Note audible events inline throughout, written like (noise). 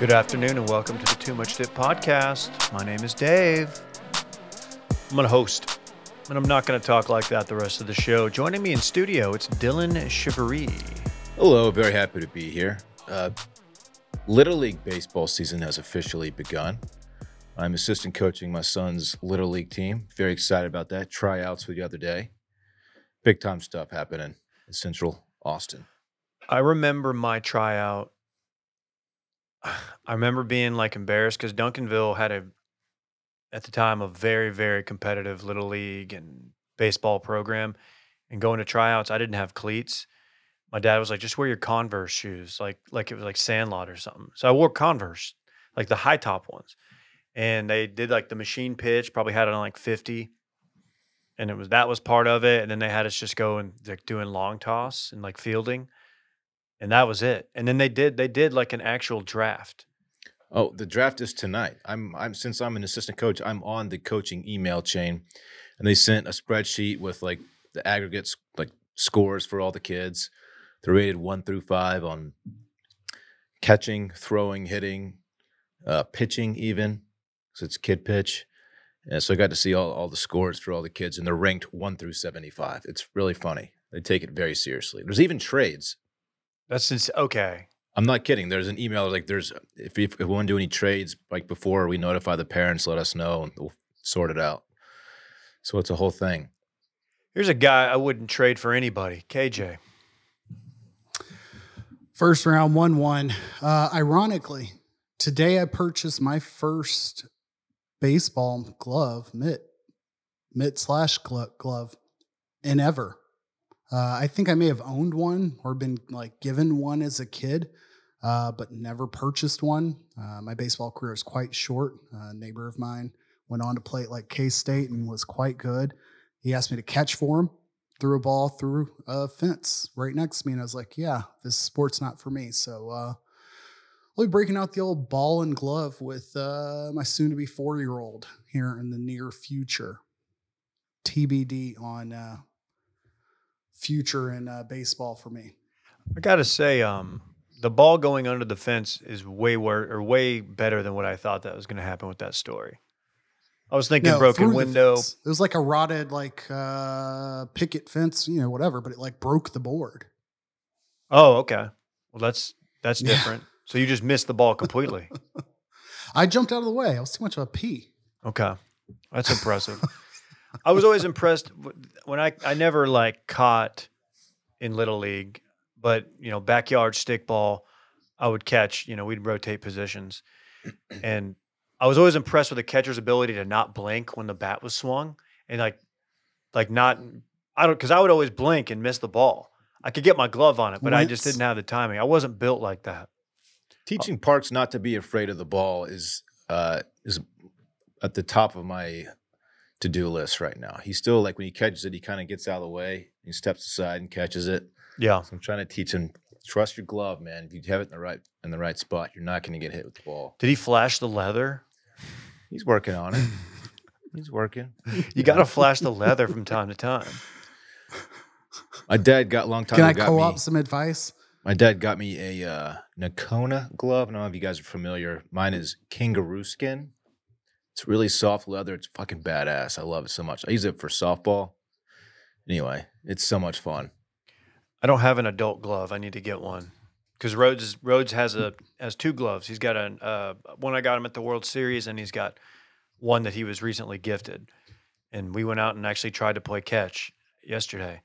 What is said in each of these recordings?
Good afternoon and welcome to the Too Much Dip podcast. My name is Dave. I'm going to host, and I'm not going to talk like that the rest of the show. Joining me in studio, it's Dylan Shivery. Hello, very happy to be here. Uh, Little League baseball season has officially begun. I'm assistant coaching my son's Little League team. Very excited about that. Tryouts for the other day. Big time stuff happening in Central Austin. I remember my tryout. (sighs) I remember being like embarrassed because Duncanville had a, at the time, a very, very competitive Little League and baseball program. And going to tryouts, I didn't have cleats my dad was like, just wear your Converse shoes, like like it was like Sandlot or something. So I wore Converse, like the high top ones, and they did like the machine pitch. Probably had it on like fifty, and it was that was part of it. And then they had us just go and like doing long toss and like fielding, and that was it. And then they did they did like an actual draft. Oh, the draft is tonight. I'm I'm since I'm an assistant coach, I'm on the coaching email chain, and they sent a spreadsheet with like the aggregates, like scores for all the kids they're rated one through five on catching, throwing, hitting, uh, pitching, even because it's kid pitch. And so I got to see all, all the scores for all the kids, and they're ranked one through 75. It's really funny. They take it very seriously. There's even trades. That's just okay. I'm not kidding. There's an email like there's if, if, if we want to do any trades like before we notify the parents, let us know and we'll sort it out. So it's a whole thing. Here's a guy I wouldn't trade for anybody, KJ. First round, 1 1. Uh, ironically, today I purchased my first baseball glove, mitt, mitt slash glove, in ever. Uh, I think I may have owned one or been like given one as a kid, uh, but never purchased one. Uh, my baseball career is quite short. a neighbor of mine went on to play at like K State and was quite good. He asked me to catch for him threw a ball through a fence right next to me. And I was like, yeah, this sport's not for me. So uh, I'll be breaking out the old ball and glove with uh, my soon to be four year old here in the near future. TBD on uh, future in uh, baseball for me. I got to say, um, the ball going under the fence is way wor- or way better than what I thought that was going to happen with that story. I was thinking no, broken window. It was like a rotted like uh picket fence, you know, whatever, but it like broke the board. Oh, okay. Well, that's that's different. Yeah. So you just missed the ball completely. (laughs) I jumped out of the way. I was too much of a pee. Okay. That's impressive. (laughs) I was always impressed when I I never like caught in little league, but you know, backyard stickball, I would catch, you know, we'd rotate positions. And I was always impressed with the catcher's ability to not blink when the bat was swung and like like not I don't because I would always blink and miss the ball. I could get my glove on it, but I just didn't have the timing. I wasn't built like that. Teaching Parks not to be afraid of the ball is uh, is at the top of my to do list right now. He's still like when he catches it, he kind of gets out of the way, he steps aside and catches it. Yeah, so I'm trying to teach him trust your glove, man. If you have it in the right in the right spot, you're not going to get hit with the ball. Did he flash the leather? He's working on it. He's working. You got to flash the leather from time to time. My dad got long time. Can I co-op me, some advice? My dad got me a uh, Nokona glove. I don't know if you guys are familiar. Mine is kangaroo skin. It's really soft leather. It's fucking badass. I love it so much. I use it for softball. Anyway, it's so much fun. I don't have an adult glove. I need to get one because Rhodes Rhodes has a has two gloves. He's got a uh, one I got him at the World Series, and he's got one that he was recently gifted. And we went out and actually tried to play catch yesterday.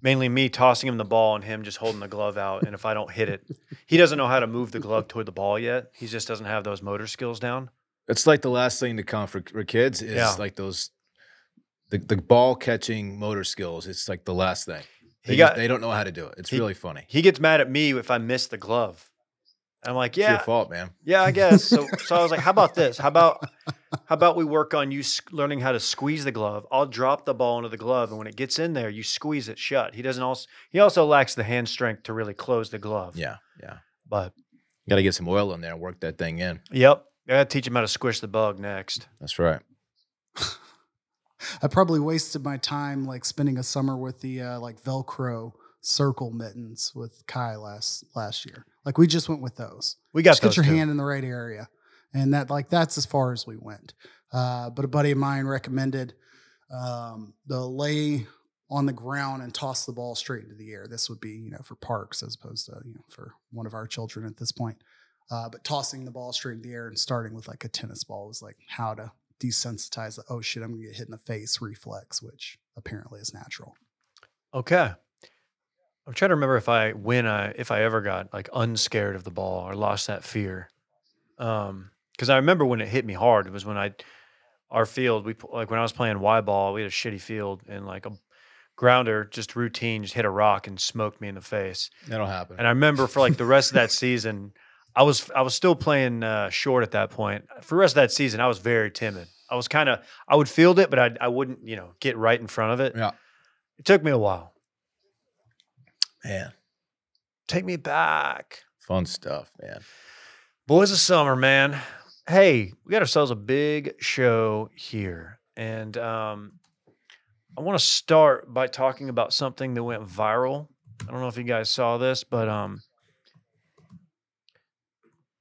Mainly me tossing him the ball and him just holding the glove out. And if I don't hit it, he doesn't know how to move the glove toward the ball yet. He just doesn't have those motor skills down. It's like the last thing to come for, for kids is yeah. like those the, the ball catching motor skills. It's like the last thing. They, got, they don't know how to do it. It's he, really funny. He gets mad at me if I miss the glove. I'm like, yeah, it's your fault, man. Yeah, I guess. So, so I was like, how about this? How about, how about we work on you learning how to squeeze the glove? I'll drop the ball into the glove, and when it gets in there, you squeeze it shut. He doesn't also. He also lacks the hand strength to really close the glove. Yeah, yeah. But you got to get some oil in there and work that thing in. Yep, I got to teach him how to squish the bug next. That's right. (laughs) I probably wasted my time like spending a summer with the uh, like Velcro circle mittens with Kai last last year. Like we just went with those. We got just get your too. hand in the right area, and that like that's as far as we went. Uh, but a buddy of mine recommended um, the lay on the ground and toss the ball straight into the air. This would be you know for parks as opposed to you know for one of our children at this point. Uh, but tossing the ball straight in the air and starting with like a tennis ball was like how to desensitize the oh shit I'm gonna get hit in the face reflex, which apparently is natural. Okay. I'm trying to remember if I when I if I ever got like unscared of the ball or lost that fear. Um, because I remember when it hit me hard. It was when I our field we like when I was playing Y ball. We had a shitty field and like a grounder just routine just hit a rock and smoked me in the face. That'll happen. And I remember for like the rest of that (laughs) season, I was I was still playing uh, short at that point. For the rest of that season, I was very timid. I was kind of I would field it, but I I wouldn't you know get right in front of it. yeah, It took me a while. man, Take me back. fun stuff, man. Boys of summer, man. Hey, we got ourselves a big show here. And um, I want to start by talking about something that went viral. I don't know if you guys saw this, but um,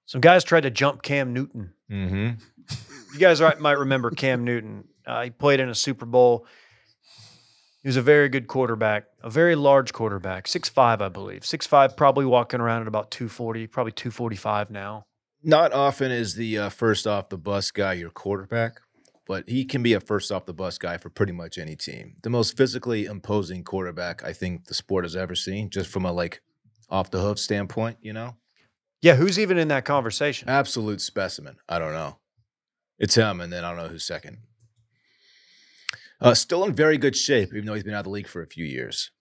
some guys tried to jump Cam Newton. Mm-hmm. You guys might remember Cam Newton. Uh, he played in a Super Bowl. He was a very good quarterback, a very large quarterback, 6'5", I believe. 6'5", probably walking around at about 240, probably 245 now. Not often is the uh, first off the bus guy your quarterback, but he can be a first off the bus guy for pretty much any team. The most physically imposing quarterback I think the sport has ever seen, just from a like off the hoof standpoint. You know, Yeah, who's even in that conversation? absolute specimen. I don't know. It's him, and then I don't know who's second. Uh, still in very good shape, even though he's been out of the league for a few years.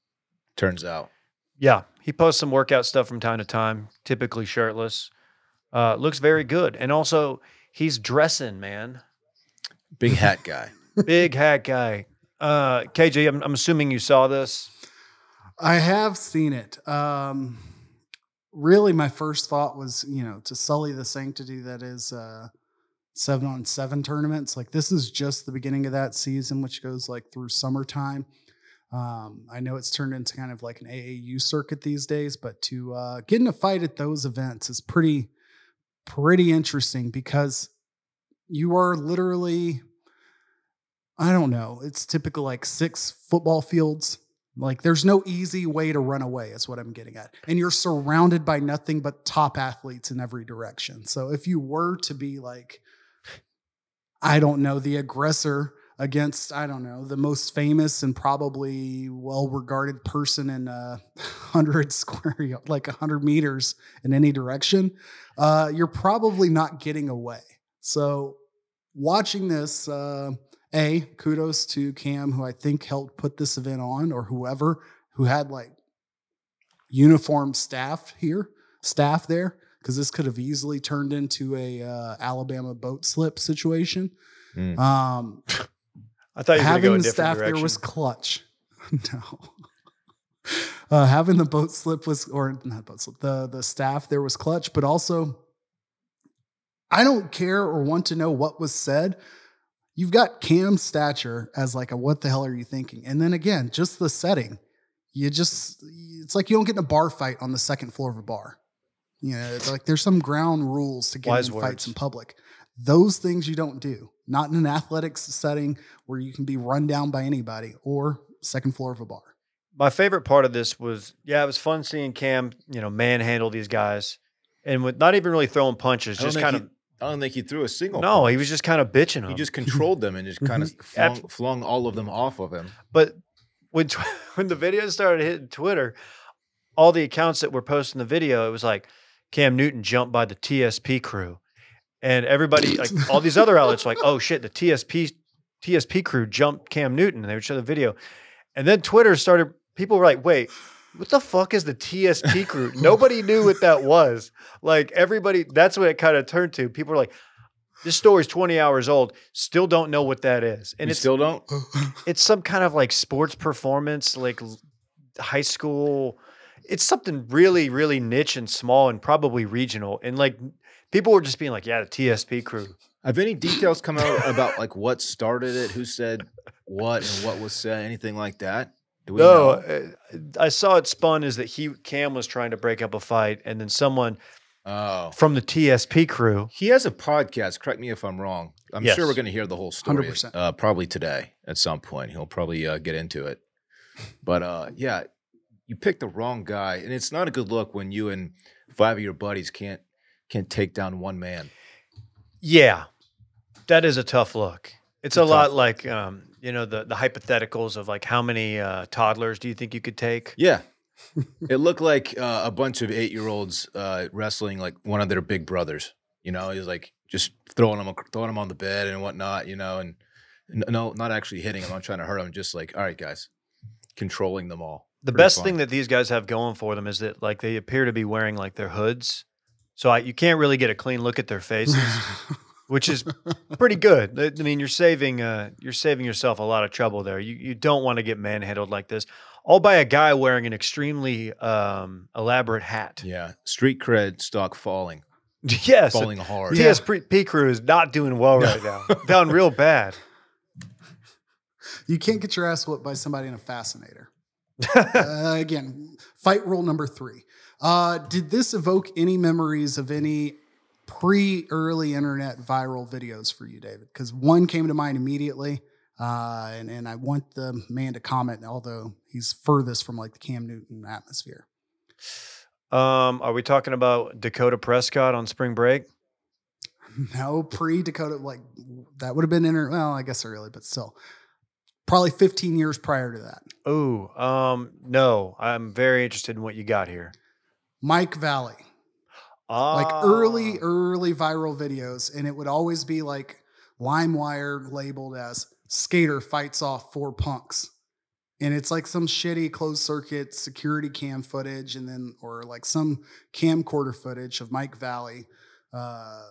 Turns out. Yeah, he posts some workout stuff from time to time, typically shirtless. Uh, looks very good, and also he's dressing, man. Big hat guy. (laughs) Big hat guy. Uh, KJ, I'm, I'm assuming you saw this. I have seen it. Um, really, my first thought was, you know, to sully the sanctity that is uh, seven on seven tournaments. Like this is just the beginning of that season, which goes like through summertime. Um, I know it's turned into kind of like an AAU circuit these days, but to uh, get in a fight at those events is pretty, pretty interesting because you are literally, I don't know, it's typical like six football fields like there's no easy way to run away is what I'm getting at. And you're surrounded by nothing but top athletes in every direction. So if you were to be like I don't know, the aggressor against I don't know, the most famous and probably well-regarded person in (laughs) (laughs) a 100 square like 100 meters in any direction, uh you're probably not getting away. So watching this uh a, kudos to Cam, who I think helped put this event on, or whoever who had like uniformed staff here, staff there, because this could have easily turned into a uh, Alabama boat slip situation. Mm. Um, I thought you were going having go a the different staff direction. there was clutch. (laughs) no. Uh, having the boat slip was, or not boat slip, the the staff there was clutch, but also, I don't care or want to know what was said. You've got Cam stature as like a what the hell are you thinking? And then again, just the setting. You just it's like you don't get in a bar fight on the second floor of a bar. You know, it's like there's some ground rules to get in words. fights in public. Those things you don't do. Not in an athletics setting where you can be run down by anybody or second floor of a bar. My favorite part of this was, yeah, it was fun seeing Cam, you know, manhandle these guys, and with not even really throwing punches, just kind he- of. I don't think he threw a single. No, he was just kind of bitching them. He just (laughs) controlled them and just kind of flung, flung all of them off of him. But when tw- (laughs) when the video started hitting Twitter, all the accounts that were posting the video, it was like Cam Newton jumped by the TSP crew, and everybody like (laughs) all these other outlets were like, oh shit, the TSP TSP crew jumped Cam Newton, and they would show the video, and then Twitter started. People were like, wait. What the fuck is the TSP crew? Nobody knew what that was. Like everybody, that's what it kind of turned to. People were like, "This story's twenty hours old. Still don't know what that is." And And you it's still don't. (laughs) it's some kind of like sports performance, like l- high school. It's something really, really niche and small and probably regional. And like people were just being like, yeah, the TSP crew. Have any details come out about like what started it, who said what, and what was said, anything like that? Do we No, know? uh, I saw it spun is that he Cam was trying to break up a fight, and then someone Oh, from the TSP crew. he has a podcast. Correct me if I'm wrong. I'm sure we're going to hear the whole story. 100%. Uh, probably today at some point. He'll probably uh, get into it. But uh, yeah, you picked the wrong guy, and it's not a good look when you and five of your buddies can't can't take down one man. Yeah, that is a tough look. It's a a tough lot like um, you know the the hypotheticals of like how many uh, toddlers do you think you could take? Yeah. (laughs) it looked like uh, a bunch of eight year olds uh, wrestling like one of their big brothers. You know, he was like just throwing them, throwing them on the bed and whatnot. You know, and no, not actually hitting them. I'm trying to hurt them. Just like, all right, guys, controlling them all. The Pretty best fun. thing that these guys have going for them is that like they appear to be wearing like their hoods, so I, you can't really get a clean look at their faces, (laughs) which is (laughs) pretty good. I I mean, you're saving uh, you're saving yourself a lot of trouble there. You you don't want to get manhandled like this, all by a guy wearing an extremely um, elaborate hat. Yeah, street cred stock falling, (laughs) yes, falling hard. Yeah. TSP crew is not doing well right now. Down real bad. You can't get your ass whooped by somebody in a fascinator. (laughs) uh, again, fight rule number three. Uh, did this evoke any memories of any pre early internet viral videos for you, David? Because one came to mind immediately. Uh, and, and I want the man to comment, although he's furthest from like the Cam Newton atmosphere. Um, are we talking about Dakota Prescott on spring break? (laughs) No, pre Dakota, like that would have been inter. Well, I guess early, but still, probably 15 years prior to that. Oh, um, no. I'm very interested in what you got here. Mike Vallely. Like early, Ah. early viral videos, and it would always be like LimeWire labeled as skater fights off four punks. And it's like some shitty closed circuit security cam footage, and then or like some camcorder footage of Mike Vallely. Uh,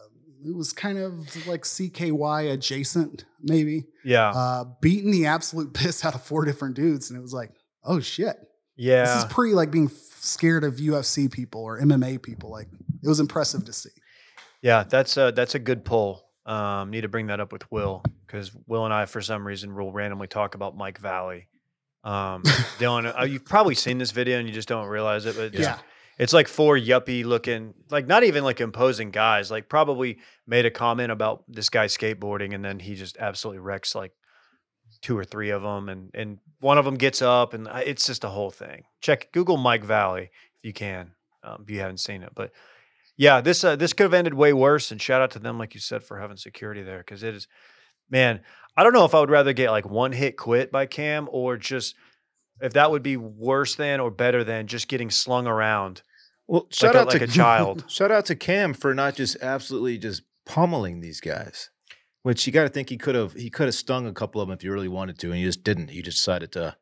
it was kind of like CKY adjacent, maybe. Yeah. Uh, beating the absolute (laughs) piss out of four different dudes, and it was like, oh shit. yeah. This is pre like being f- scared of UFC people or MMA people. Like it was impressive to see. Yeah, that's a that's a good pull. Um, need to bring that up with Will because Will and I, for some reason, will randomly talk about Mike Vallely. Um, Dylan, uh, you've probably seen this video and you just don't realize it, but Yeah. it's like four yuppie looking, like not even like imposing guys. Like probably made a comment about this guy skateboarding, and then he just absolutely wrecks like two or three of them, and and one of them gets up, and it's just a whole thing. Check Google Mike Valley if you can, um, if you haven't seen it, but yeah, this uh, this could have ended way worse. And shout out to them, like you said, for having security there because it is, man. I don't know if I would rather get like one hit quit by Cam or just if that would be worse than or better than just getting slung around Well, shout like, a, out like to a child. Shout out to Cam for not just absolutely just pummeling these guys. Which you got to think he could have he could have stung a couple of them if he really wanted to, and he just didn't. He just decided to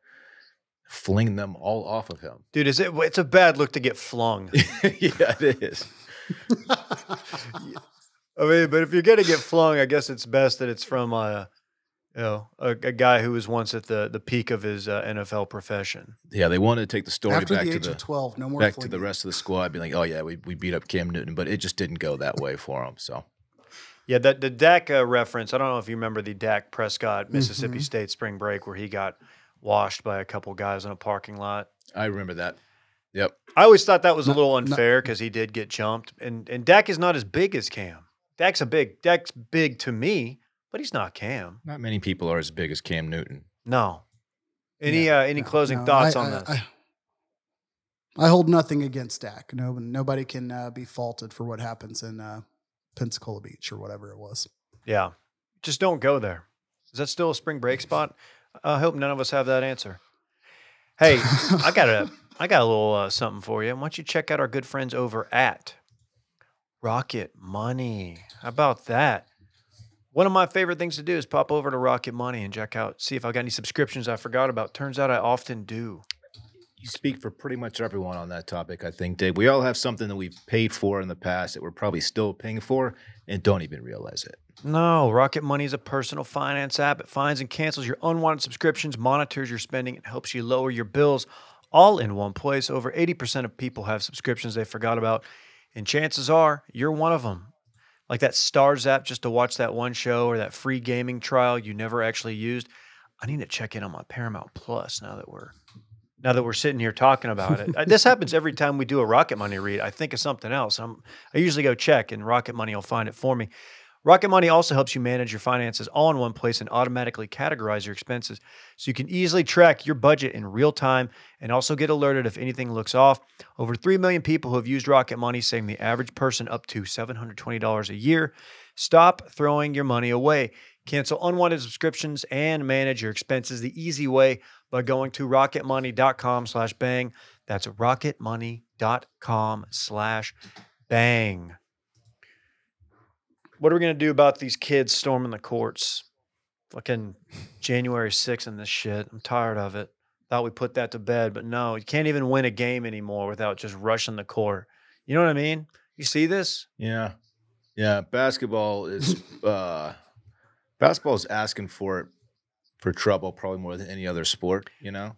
fling them all off of him. Dude, is it? It's a bad look to get flung. (laughs) yeah, it is. (laughs) I mean, but if you're gonna get flung, I guess it's best that it's from a, you know, a, a guy who was once at the the peak of his uh, NFL profession. Yeah, they wanted to take the story After back the to the 12, no more back to the rest of the squad, being like, "Oh yeah, we we beat up Cam Newton," but it just didn't go that way for him. So Yeah, that the Dak uh, reference. I don't know if you remember the Dak Prescott Mississippi Mhm. State spring break where he got washed by a couple guys in a parking lot. I remember that. Yep. I always thought that was a little unfair because he did get jumped, and and Dak is not as big as Cam. Dak's a big. Dak's big to me, but he's not Cam. Not many people are as big as Cam Newton. No. Any uh, any No, closing no, thoughts I- on I- this? I, I hold nothing against Dak. No, nobody can uh, be faulted for what happens in uh, Pensacola Beach or whatever it was. yeah, just don't go there. Is that still a spring break spot? I hope none of us have that answer. Hey, I got a I got a little uh, something for you. Why don't you check out our good friends over at Rocket Money? How about that? One of my favorite things to do is pop over to Rocket Money and check out, see if I got any subscriptions I forgot about. Turns out I often do. You speak for pretty much everyone on that topic, I think, Dave. We all have something that we've paid for in the past that we're probably still paying for and don't even realize it. No, Rocket Money is a personal finance app. It finds and cancels your unwanted subscriptions, monitors your spending, and helps you lower your bills all in one place. Over 80% of people have subscriptions they forgot about, and chances are you're one of them. Like that Starz app just to watch that one show or that free gaming trial you never actually used. I need to check in on my Paramount Plus now that we're now that we're sitting here talking about it. (laughs) This happens every time we do a Rocket Money read. I think of something else. I'm, I usually go check, and Rocket Money will find it for me. Rocket Money also helps you manage your finances all in one place and automatically categorize your expenses so you can easily track your budget in real time and also get alerted if anything looks off. Over 3 million people who have used Rocket Money, saving the average person up to $720 a year. Stop throwing your money away. Cancel unwanted subscriptions and manage your expenses the easy way by going to rocketmoney.com slash bang. That's rocketmoney.com slash bang. What are we going to do about these kids storming the courts? Fucking January 6th and this shit. I'm tired of it. Thought we put that to bed, but no, you can't even win a game anymore without just rushing the court. You know what I mean? You see this? Yeah. Yeah. Basketball is (laughs) uh basketball is asking for it for trouble probably more than any other sport, you know?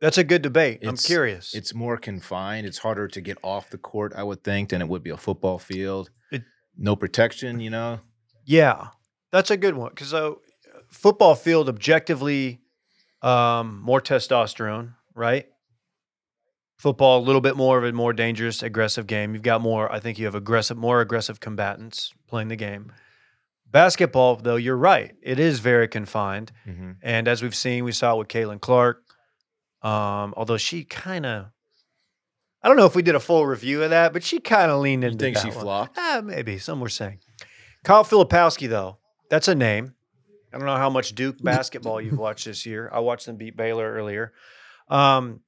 That's a good debate. I'm curious. It's more confined. It's harder to get off the court, I would think, than it would be a football field. It- no protection, you know? Yeah, that's a good one because uh, football field objectively um, more testosterone, right? Football a little bit more of a more dangerous, aggressive game. You've got more. I think you have aggressive, more aggressive combatants playing the game. Basketball, though, you're right. It is very confined, Mm-hmm. and as we've seen, we saw it with Caitlin Clark. Um, although she kind of, I don't know if we did a full review of that, but she kind of leaned into. You think that she one. flopped? Ah, maybe some were saying. Kyle Filipowski, though, that's a name. I don't know how much Duke (laughs) basketball you've watched this year. I watched them beat Baylor earlier. Um,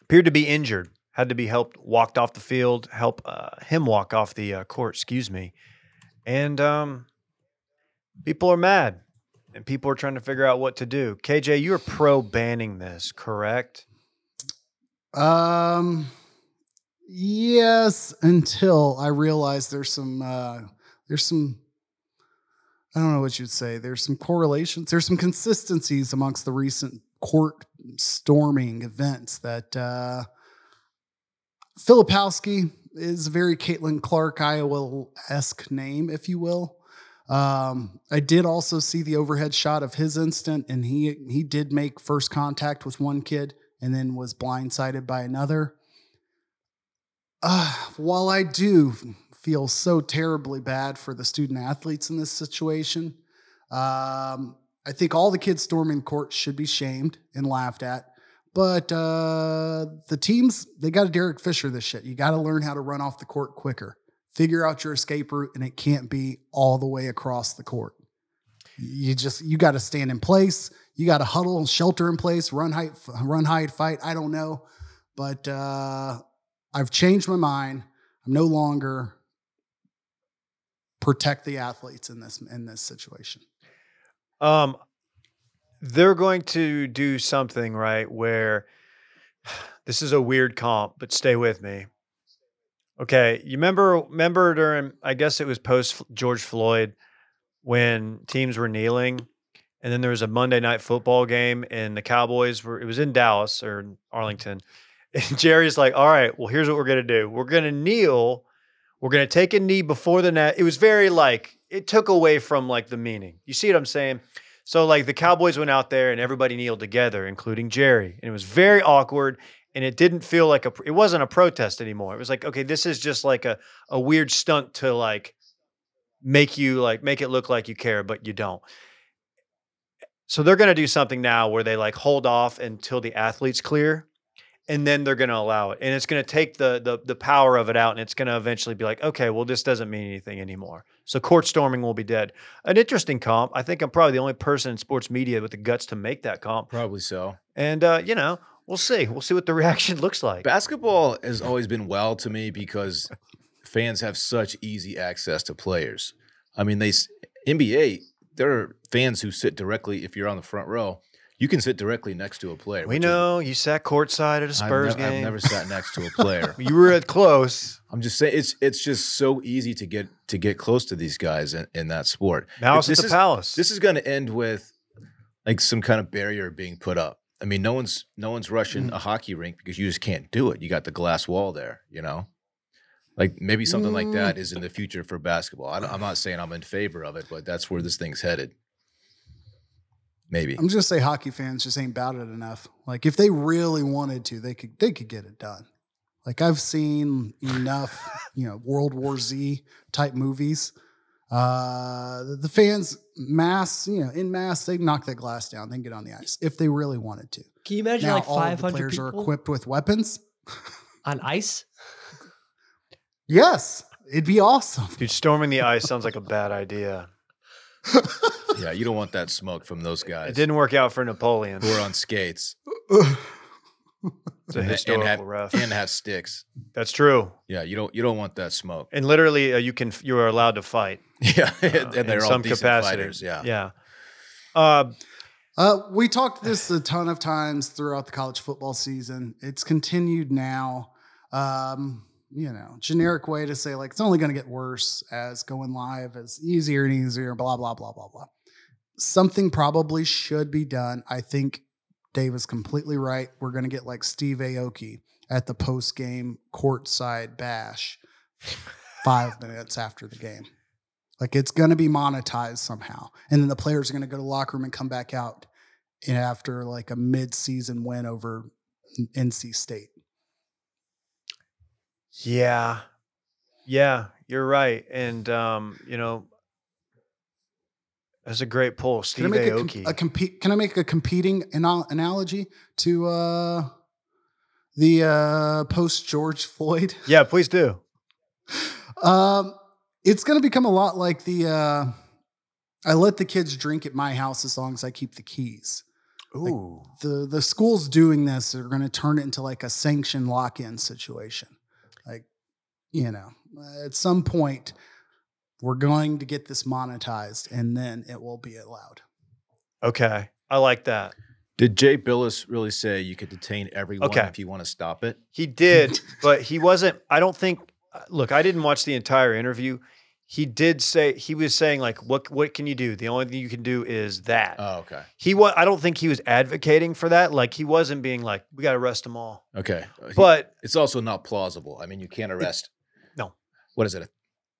appeared to be injured. Had to be helped, walked off the field, help uh, him walk off the uh, court. Excuse me. And um, people are mad, and people are trying to figure out what to do. KJ, you're pro banning this, correct? Um, yes, until I realized there's some uh, there's some I don't know what you'd say. There's some correlations. There's some consistencies amongst the recent court storming events that uh, Filipowski is a very Caitlin Clark Iowa esque name, if you will. Um, I did also see the overhead shot of his instant, and he he did make first contact with one kid and then was blindsided by another. Uh, while I do feel so terribly bad for the student athletes in this situation, um, I think all the kids storming court should be shamed and laughed at. But uh, the teams, they got to Derek Fisher this shit. You got to learn how to run off the court quicker. Figure out your escape route, and it can't be all the way across the court. You just you got to stand in place. You got to huddle and shelter in place. Run hide, run hide, fight. I don't know, but uh, I've changed my mind. I'm no longer protect the athletes in this in this situation. Um, they're going to do something right where (sighs) this is a weird comp, but stay with me. Okay, you remember remember during I guess it was post George Floyd when teams were kneeling, and then there was a Monday night football game, and the Cowboys were it was in Dallas or in Arlington, (laughs) and Jerry's like, "All right, well here's what we're gonna do. We're gonna kneel. We're gonna take a knee before the net." It was very like it took away from like the meaning. You see what I'm saying? So like the Cowboys went out there and everybody kneeled together, including Jerry, and it was very awkward. And it didn't feel like a. It wasn't a protest anymore. It was like, okay, this is just like a a weird stunt to like make you like make it look like you care, but you don't. So they're gonna do something now where they like hold off until the athletes clear, and then they're gonna allow it, and it's gonna take the the the power of it out, and it's gonna eventually be like, okay, well, this doesn't mean anything anymore. So court storming will be dead. An interesting comp. I think I'm probably the only person in sports media with the guts to make that comp. Probably so. And uh, you know, we'll see. We'll see what the (laughs) reaction looks like. Basketball has always been well to me because fans have such easy access to players. I mean, they NBA there are fans who sit directly. If you're on the front row, you can sit directly next to a player. We which is- know you sat courtside at a I've Spurs I've game. never sat next to a player. (laughs) you were at close. I'm just saying it's it's just so easy to get to get close to these guys in, in that sport. Malice at the is- Palace. This is going to end with like some kind of barrier being put up. I mean, no one's no one's rushing Mm. a hockey rink because you just can't do it. You got the glass wall there, you know. Like maybe something like Mm. that is in the future for basketball. I, i'm not saying I'm in favor of it, but that's where this thing's headed. maybe. I'm just say hockey fans just ain't about it enough. Like if they really wanted to, they could they could get it done. Like I've seen enough, you know, World War Z type movies. Uh the, the fans mass, you know, in mass, they knock that glass down, they can get on the ice if they really wanted to. Can you imagine now like all the players people are equipped with weapons. on ice? Yes, it'd be awesome. Dude, storming the ice sounds like a bad idea. (laughs) yeah, you don't want that smoke from those guys. It didn't work out for Napoleon. Who are on skates It's a and, historical have, ref. and have sticks. That's true. Yeah, you don't you don't want that smoke. And literally, uh, you can you are allowed to fight. (laughs) Yeah, uh, and they're in all some decent capacities. fighters. Yeah. yeah. Uh, Uh, we talked this a ton of times throughout the college football season. It's continued now. Um, you know, generic way to say like it's only going to get worse as going live is easier and easier. Blah blah blah blah blah. Something probably should be done. I think Dave is completely right. We're going to get like Steve Aoki at the post game courtside bash five (laughs) minutes after the game. Like it's going to be monetized somehow. And then the players are going to go to the locker room and come back out after like a mid-season win over NC State. Yeah, yeah, you're right. And um, you know, that's a great pull, Can Steve I make a, Aoki. a compete? Can I make a competing ana- analogy to uh, the uh, post George Floyd? (laughs) yeah, please do. Um, it's going to become a lot like the uh, I let the kids drink at my house as long as I keep the keys. Ooh, the the schools doing this are going to turn it into like a sanction lock in situation. Like, you know, at some point, we're going to get this monetized, and then it will be allowed. okay, I like that. Did Jay Bilas really say you could detain everyone Okay. if you want to stop it? He did, (laughs) but he wasn't. I don't think. uh, Look, I didn't watch the entire interview. He did say he was saying like, "What what can you do? The only thing you can do is that." Oh, okay. he was. I don't think he was advocating for that. Like he wasn't being like, "We got to arrest them all." Okay. Uh, But it's also not plausible. I mean, you can't arrest. What is it?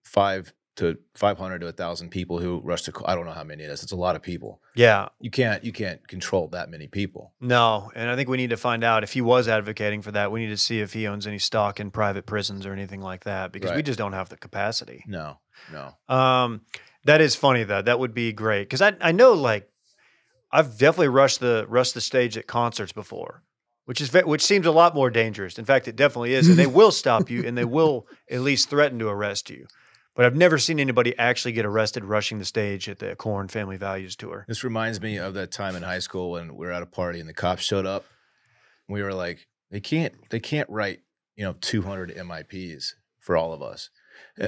Five to five hundred to a thousand people who rush to i don't know how many it is. It's a lot of people. yeah, You can't. You can't control that many people. no, and I think we need to find out if he was advocating for that. We need to see if he owns any stock in private prisons or anything like that because we just don't have the capacity. No. No. Um, that is funny though. That would be great because I I know like I've definitely rushed the rushed the stage at concerts before, which is which seems a lot more dangerous. In fact, it definitely is, and they will (laughs) stop you and they will at least threaten to arrest you. But I've never seen anybody actually get arrested rushing the stage at the Korn Family Values tour. This reminds me of that time in high school when we were at a party and the cops showed up. We were like, they can't, they can't write, you know, 200 MIPs for all of us.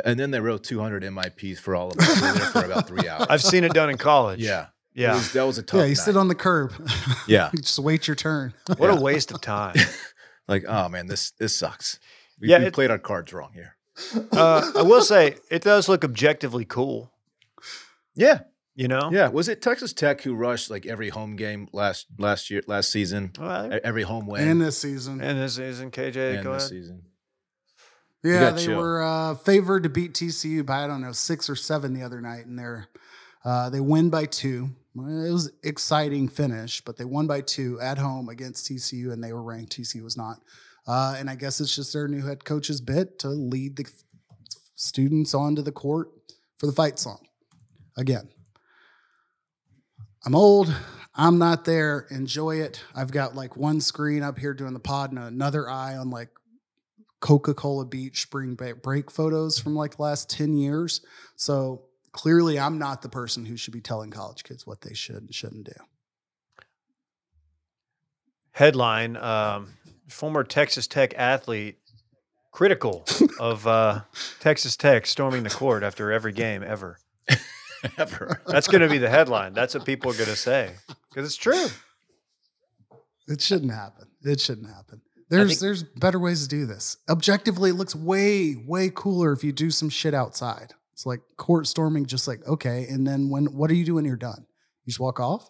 And then they wrote 200 MIPs for all of us. We were there for about three hours. (laughs) I've seen it done in college. yeah, It yeah. was- that was a tough. yeah, you night. sit on the curb. (laughs) Yeah, You just wait your turn. (laughs) What Yeah. a waste of time. (laughs) like oh man, this this sucks. We, Yeah, we it- played our cards wrong here. Uh, I will say it does look objectively cool. Yeah, You know. yeah. Was it Texas Tech who rushed like every home game last last year, last season, Well, every home win, And this season. and this isn't KJ. and Go this ahead. season? Yeah, they chill. were uh, favored to beat TCU by I don't know six or seven the other night, and they're uh, they win by two. It was exciting finish, but they won by two at home against TCU, and they were ranked. TCU was not, uh, and I guess it's just their new head coach's bit to lead the students onto the court for the fight song. Again, I'm old. I'm not there. Enjoy it. I've got like one screen up here doing the pod and another eye on like Coca Cola Beach spring break photos from like last 10 years. So clearly, I'm not the person who should be telling college kids what they should and shouldn't do. Headline: um, Former Texas Tech athlete critical of uh, Texas Tech storming the court after every game ever. (laughs) Ever. That's going to be the headline. That's what people are going to say because it's true. It shouldn't happen. It shouldn't happen. There's think- there's better ways to do this. Objectively, it looks way way cooler if you do some shit outside. It's like court storming, just like okay. And then when what do you do when you're done? You just walk off.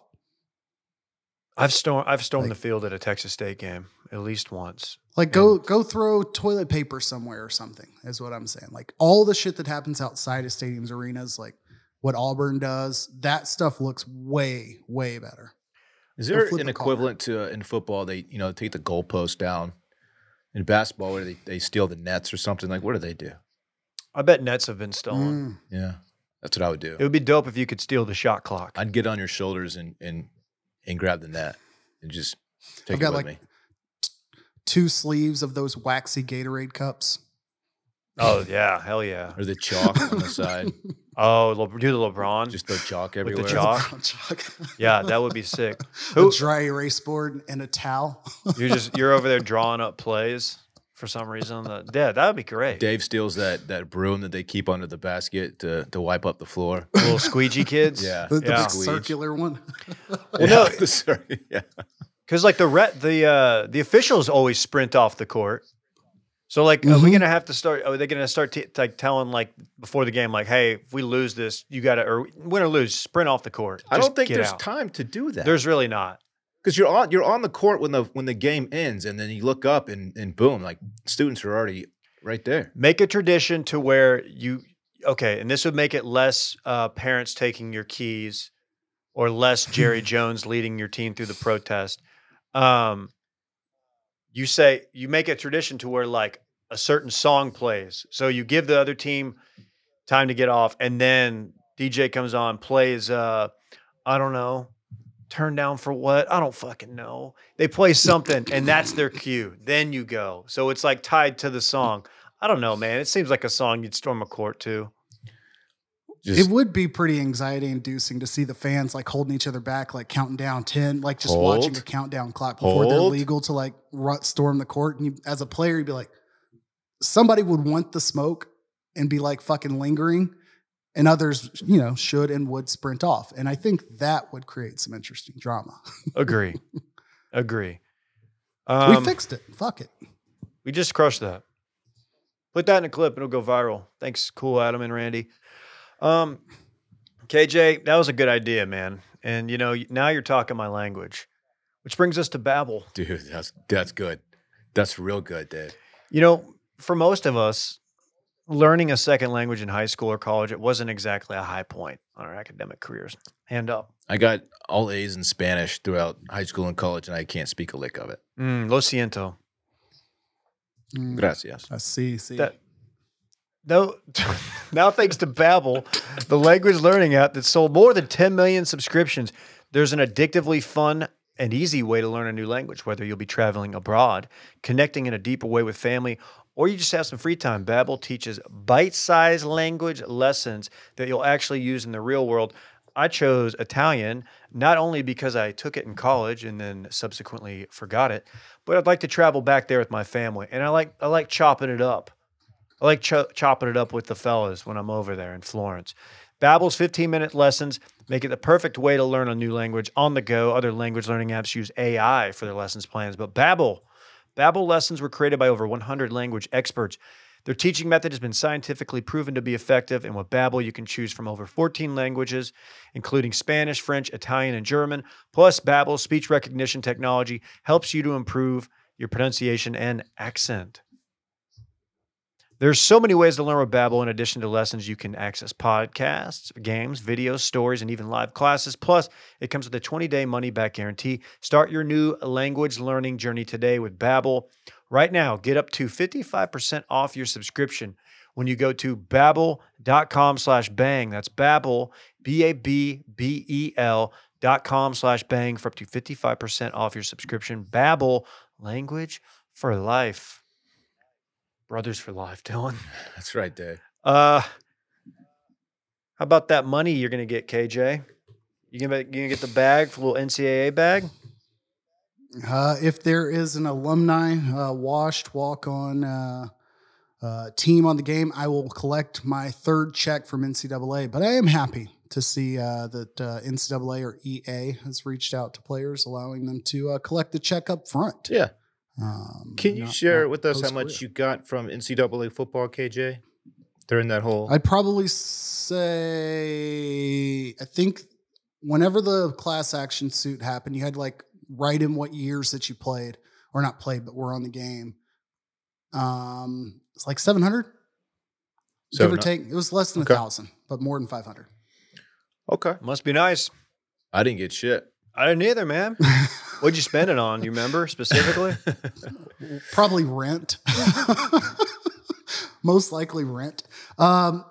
I've stormed. I've stormed Like- the field at a Texas State game at least once. Like go go throw toilet paper somewhere or something. Is what I'm saying. Like all the shit that happens outside of stadiums, arenas, like what Auburn does, that stuff looks way way better. Is there an the equivalent to uh, in football? They you know take the goalpost down. In basketball, where they, they steal the nets or something like, what do they do? I bet nets have been stolen. Mm. Yeah, that's what I would do. It would be dope if you could steal the shot clock. I'd get on your shoulders and and and grab the net and just take I've it got, with like, me. Two sleeves of those waxy Gatorade cups. oh yeah, hell yeah. Or the chalk on the (laughs) side. Oh, Le- do the LeBron. Just throw chalk the everywhere. chalk? Chalk. (laughs) yeah, that would be sick. a Who dry erase board and a towel. you're just you're over there drawing up plays for some reason. That, yeah, that would be great. Dave steals that that broom that they keep under the basket to to wipe up the floor. (laughs) Little squeegee kids. Yeah. The, the Yeah. big circular one. (laughs) Well, no, (laughs) Sorry. Yeah. because like the re- the uh, the officials always sprint off the court. So like, are we Mhm. gonna have to start? Are they gonna start t- like telling like before the game, like, hey, if we lose this, you gotta or win or lose, sprint off the court. I don't think there's out. time to do that. There's really not. Because you're on you're on the court when the when the game ends, and then you look up and and boom, like students are already right there. Make a tradition to where you okay, and this would make it less uh, parents taking your keys or less (laughs) Jerry Jones leading your team through the protest. Um, you say you make a tradition to where like a certain song plays, so you give the other team time to get off, and then DJ comes on, plays uh, I don't know. Turn down for what? I don't fucking know. They play something and that's their cue. Then you go. So it's like tied to the song. I don't know, man. It seems like a song you'd storm a court to. Just it would be pretty anxiety inducing to see the fans like holding each other back, like counting down 10, like just watching a countdown clock before they're legal to like ru- storm the court. And you, as a player, you'd be like, somebody would want the smoke and be like fucking lingering, and others, you know, should and would sprint off. And I think that would create some interesting drama. (laughs) Agree. Agree. Um, we fixed it. Fuck it. We just crushed that. Put that in a clip, and it'll go viral. Thanks, cool Adam and Randy. Um, KJ, that was a good idea, man. And you know, now you're talking my language, which brings us to Babbel. dude, that's that's good. That's real good, Dave. You know, for most of us, learning a second language in high school or college, it wasn't exactly a high point on our academic careers. Hand up. I got all A's in Spanish throughout high school and college, and I can't speak a lick of it. Mm, lo siento. Mm, Gracias. I see. See. That- No, (laughs) now thanks to Babbel, the language learning app that sold more than 10 million subscriptions, there's an addictively fun and easy way to learn a new language, whether you'll be traveling abroad, connecting in a deeper way with family, or you just have some free time. Babbel teaches bite-sized language lessons that you'll actually use in the real world. I chose Italian not only because I took it in college and then subsequently forgot it, but I'd like to travel back there with my family, and I like I like chopping it up. I like cho- chopping it up with the fellas when I'm over there in Florence. Babbel's 15-minute lessons make it the perfect way to learn a new language on the go. Other language learning apps use AI for their lessons plans, but Babbel, Babbel lessons were created by over 100 language experts. Their teaching method has been scientifically proven to be effective, and with Babbel, you can choose from over 14 languages, including Spanish, French, Italian, and German. Plus, Babbel's speech recognition technology helps you to improve your pronunciation and accent. There's so many ways to learn with Babbel. In addition to lessons, you can access podcasts, games, videos, stories, and even live classes. Plus, it comes with a 20-day money-back guarantee. Start your new language learning journey today with Babbel. Right now, get up to 55% off your subscription when you go to babbel.com slash bang. That's Babbel, B-A-B-B-E-L dot com slash bang for up to 55% off your subscription. Babbel, language for life. Brothers for life, (laughs) Dylan. That's right, Dave. Uh, how about that money you're gonna get, KJ? You gonna you gonna get the bag, for a little NCAA bag? Uh, if there is an alumni uh, washed walk on uh, uh, team on the game, I will collect my third check from NCAA. But I am happy to see uh, that uh, NCAA or EA has reached out to players, allowing them to uh, collect the check up front. Yeah. Um, Can you not- share not with us how much you got from NCAA football, KJ, during that whole? I'd probably say I think whenever the class action suit happened, you had to like write in what years that you played or not played, but were on the game. Um, it's like seven hundred, So give or not- take. It was less than Okay. a thousand, but more than five hundred. okay. Must be nice. I didn't get shit. I didn't either, man. (laughs) What'd you spend it on? Do you remember specifically? (laughs) Probably rent. (laughs) Most likely rent. Um,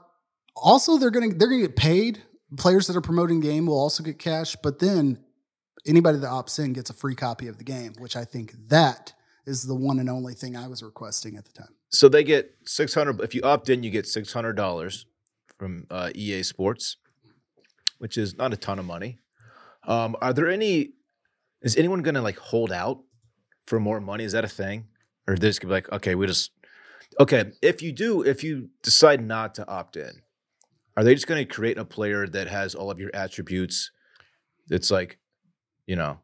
also, they're gonna they're gonna get paid. Players that are promoting the game will also get cash, but then anybody that opts in gets a free copy of the game, which I think that is the one and only thing I was requesting at the time. So they get six hundred. If you opt in, you get six hundred dollars from uh, EA Sports, which is not a ton of money. Um, are there any? Is anyone going to like hold out for more money? Is that a thing, or just gonna be like, okay, we just okay. If you do, if you decide not to opt in, are they just going to create a player that has all of your attributes? It's like, you know,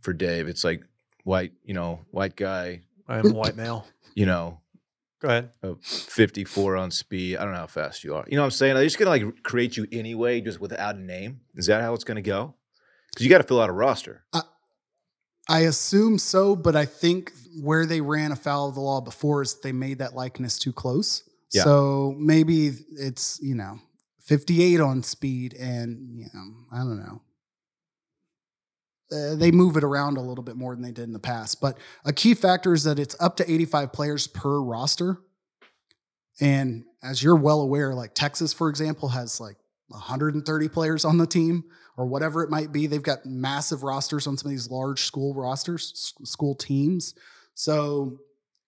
for Dave, it's like white, you know, white guy, I am a white male. (laughs) you know, Go ahead. a 54 on speed. I don't know how fast you are. You know what I'm saying? Are they just gonna like create you anyway, just without a name? Is that how it's gonna go? Because you got to fill out a roster. I assume so, but I think where they ran afoul of the law before is they made that likeness too close. Yeah. So maybe it's, you know, 58 on speed and, you know, I don't know. Uh, they move it around a little bit more than they did in the past. But a key factor is that it's up to 85 players per roster. And as you're well aware, like Texas, for example, has like 130 players on the team or whatever it might be. They've got massive rosters on some of these large school rosters, school teams. So,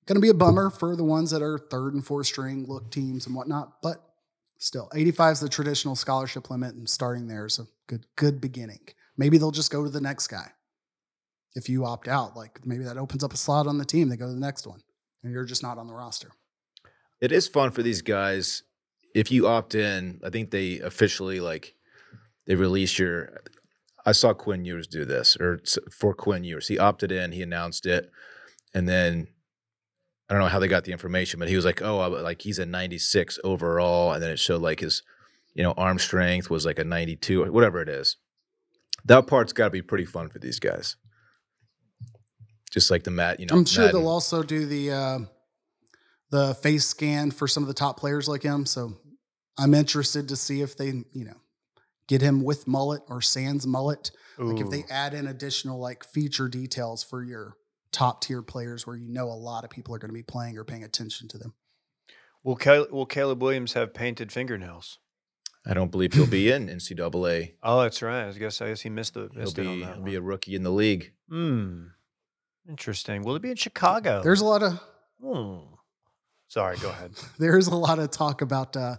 going to be a bummer for the ones that are third and fourth string look teams and whatnot. But still, 85 is the traditional scholarship limit, and starting there is a good good beginning. Maybe they'll just go to the next guy. If you opt out, like maybe that opens up a slot on the team. They go to the next one, and you're just not on the roster. It is fun for these guys. If you opt in, I think they officially like they release your. I saw Quinn Ewers do this, or for Quinn Ewers, he opted in, he announced it, and then I don't know how they got the information, but he was like, "Oh, I, like he's a 96 overall," and then it showed like his, you know, arm strength was like a 92 or whatever it is. That part's got to be pretty fun for these guys. Just like the mat, you know. I'm sure Madden. they'll also do the uh, the face scan for some of the top players like him. So I'm interested to see if they, you know, get him with mullet or sans mullet. Like if they add in additional like feature details for your top tier players where you know a lot of people are going to be playing or paying attention to them. will, Cal- will Caleb Williams have painted fingernails? I don't believe he'll be in NCAA. Oh, that's right. I guess I guess he missed the He'll missed it on be, that he'll be a rookie in the league. Hmm. Interesting. Will it be in Chicago? There's a lot of Hmm. Sorry. Go ahead. (laughs) there's a lot of talk about uh,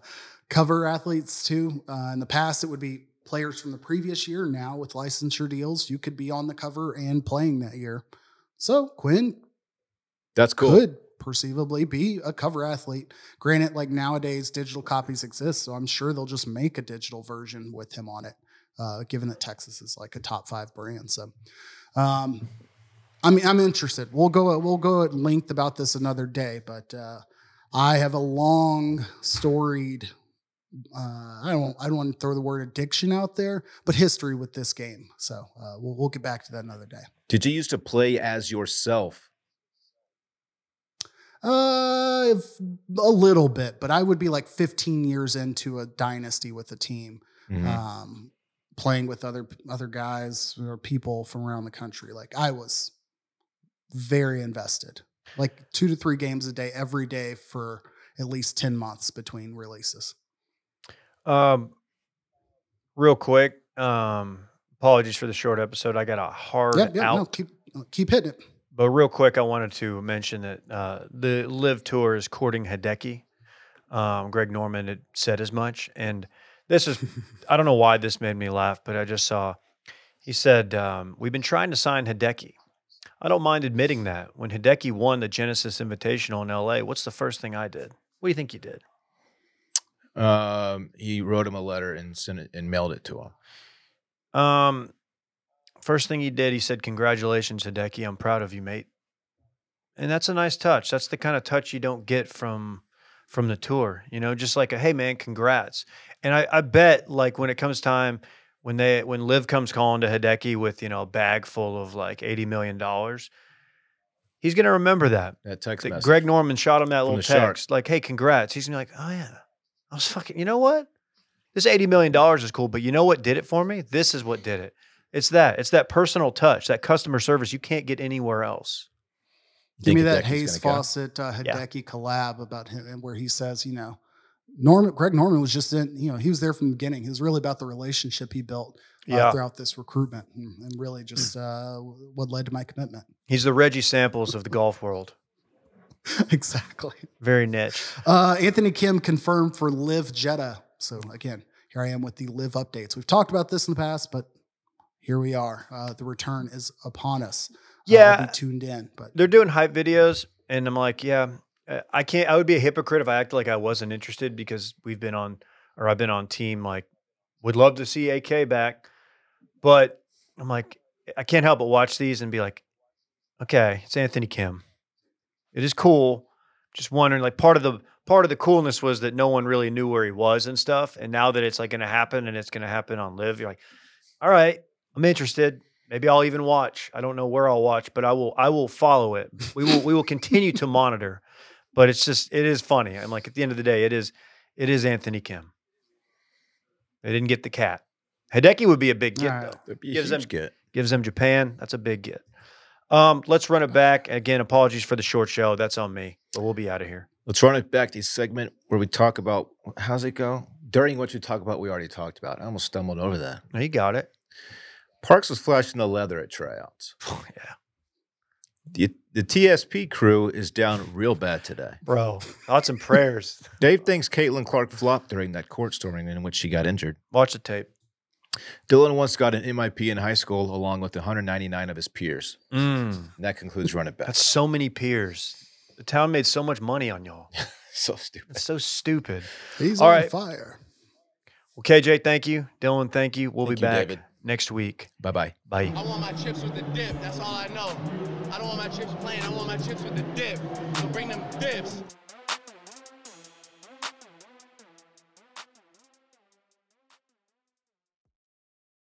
cover athletes too. Uh, in the past, it would be players from the previous year. Now, with licensure deals, you could be on the cover and playing that year. So Quinn That's cool. could perceivably be a cover athlete. Granted, like nowadays, digital copies exist, so I'm sure they'll just make a digital version with him on it. Uh, given that Texas is like a top five brand, so um, I mean, I'm interested. We'll go we'll go at length about this another day, but uh, I have a long storied. Uh, I don't. I don't want to throw the word addiction out there, but history with this game. So uh, we'll we'll get back to that another day. Did you used to play as yourself? Uh, a little bit, but I would be like 15 years into a dynasty with a team, Mhm. um, playing with other other guys or people from around the country. Like I was very invested, like two to three games a day every day for at least 10 months between releases. Um, real quick. Um, apologies for the short episode. I got a hard out. no, keep keep hitting it. But real quick, I wanted to mention that uh, the LIV Tour is courting Hideki. Um, Greg Norman had said as much, and this is (laughs) I don't know why this made me laugh, but I just saw he said um, we've been trying to sign Hideki. I don't mind admitting that. When Hideki won the Genesis Invitational in LA, what's the first thing I did? What do you think you did? Um, he wrote him a letter and sent it and mailed it to him. Um, first thing he did, he said, "Congratulations, Hideki. I'm proud of you, mate." And that's a nice touch. That's the kind of touch you don't get from from the tour. You know, just like a "Hey, man, congrats." And I, I bet, like when it comes time when they when Liv comes calling to Hideki with you know a bag full of like eighty million dollars, he's gonna remember that. That text that. Greg Norman shot him that little the shark. text, like, "Hey, congrats." He's gonna be like, "Oh yeah, I was fucking." You know what? This eighty million dollars is cool, but you know what did it for me? This is what did it. It's that. It's that personal touch, that customer service you can't get anywhere else. Give me that Hideki's Hayes gonna? Fawcett uh, Yeah. Hideki collab about him, and where he says, you know, Norman Greg Norman was just in, you know, he was there from the beginning. He was really about the relationship he built uh, Yeah. throughout this recruitment, and, and really just uh, what led to my commitment. He's the Reggie Samples of the golf world. (laughs) exactly. Very niche. Uh, Anthony Kim confirmed for LIV Jeddah. So again, here I am with the LIV updates. We've talked about this in the past, but here we are. Uh, the return is upon us. Uh, Yeah. Tuned in, but They're doing hype videos, and I'm like, yeah, Uh, I can't. I would be a hypocrite if I acted like I wasn't interested because we've been on, or I've been on team. Like, would love to see AK back, but I'm like, I can't help but watch these and be like, okay, it's Anthony Kim. It is cool. Just wondering, like, part of the part of the coolness was that no one really knew where he was and stuff. And now that it's like going to happen, and it's going to happen on LIV, you're like, all right, I'm interested. Maybe I'll even watch. I don't know where I'll watch, but I will. I will follow it. We will. we will continue to monitor. But it's just. It is funny. I'm like at the end of the day, it is. It is Anthony Kim. They didn't get the cat. Hideki would be a big get right. though. That'd be a Gives them- get. Gives them Japan. That's a big get. Um, let's run it back again. Apologies for the short show. That's on me. But we'll be out of here. Let's run it back to the segment where we talk about how's it go? During what you talk about, we already talked about. I almost stumbled over that. Now you got it. Parks was flashing the leather at tryouts. (laughs) yeah, The, the TSP crew is down real bad today. bro. Thoughts and prayers. (laughs) Dave thinks Caitlin Clark flopped during that court storming in which she got injured. Watch the tape. Dylan once got an MIP in high school along with 199 of his peers. Mm, And that concludes Run It Back. that's so many peers. The town made so much money on y'all. (laughs) so stupid. It's so stupid. he's All on right. fire. Well, KJ, thank you. Dylan, thank you. We'll Thank be you, back David. Next week. Bye bye. Bye. I want my chips with the dip. That's all I know. I don't want my chips plain. I want my chips with the dip. So bring them dips.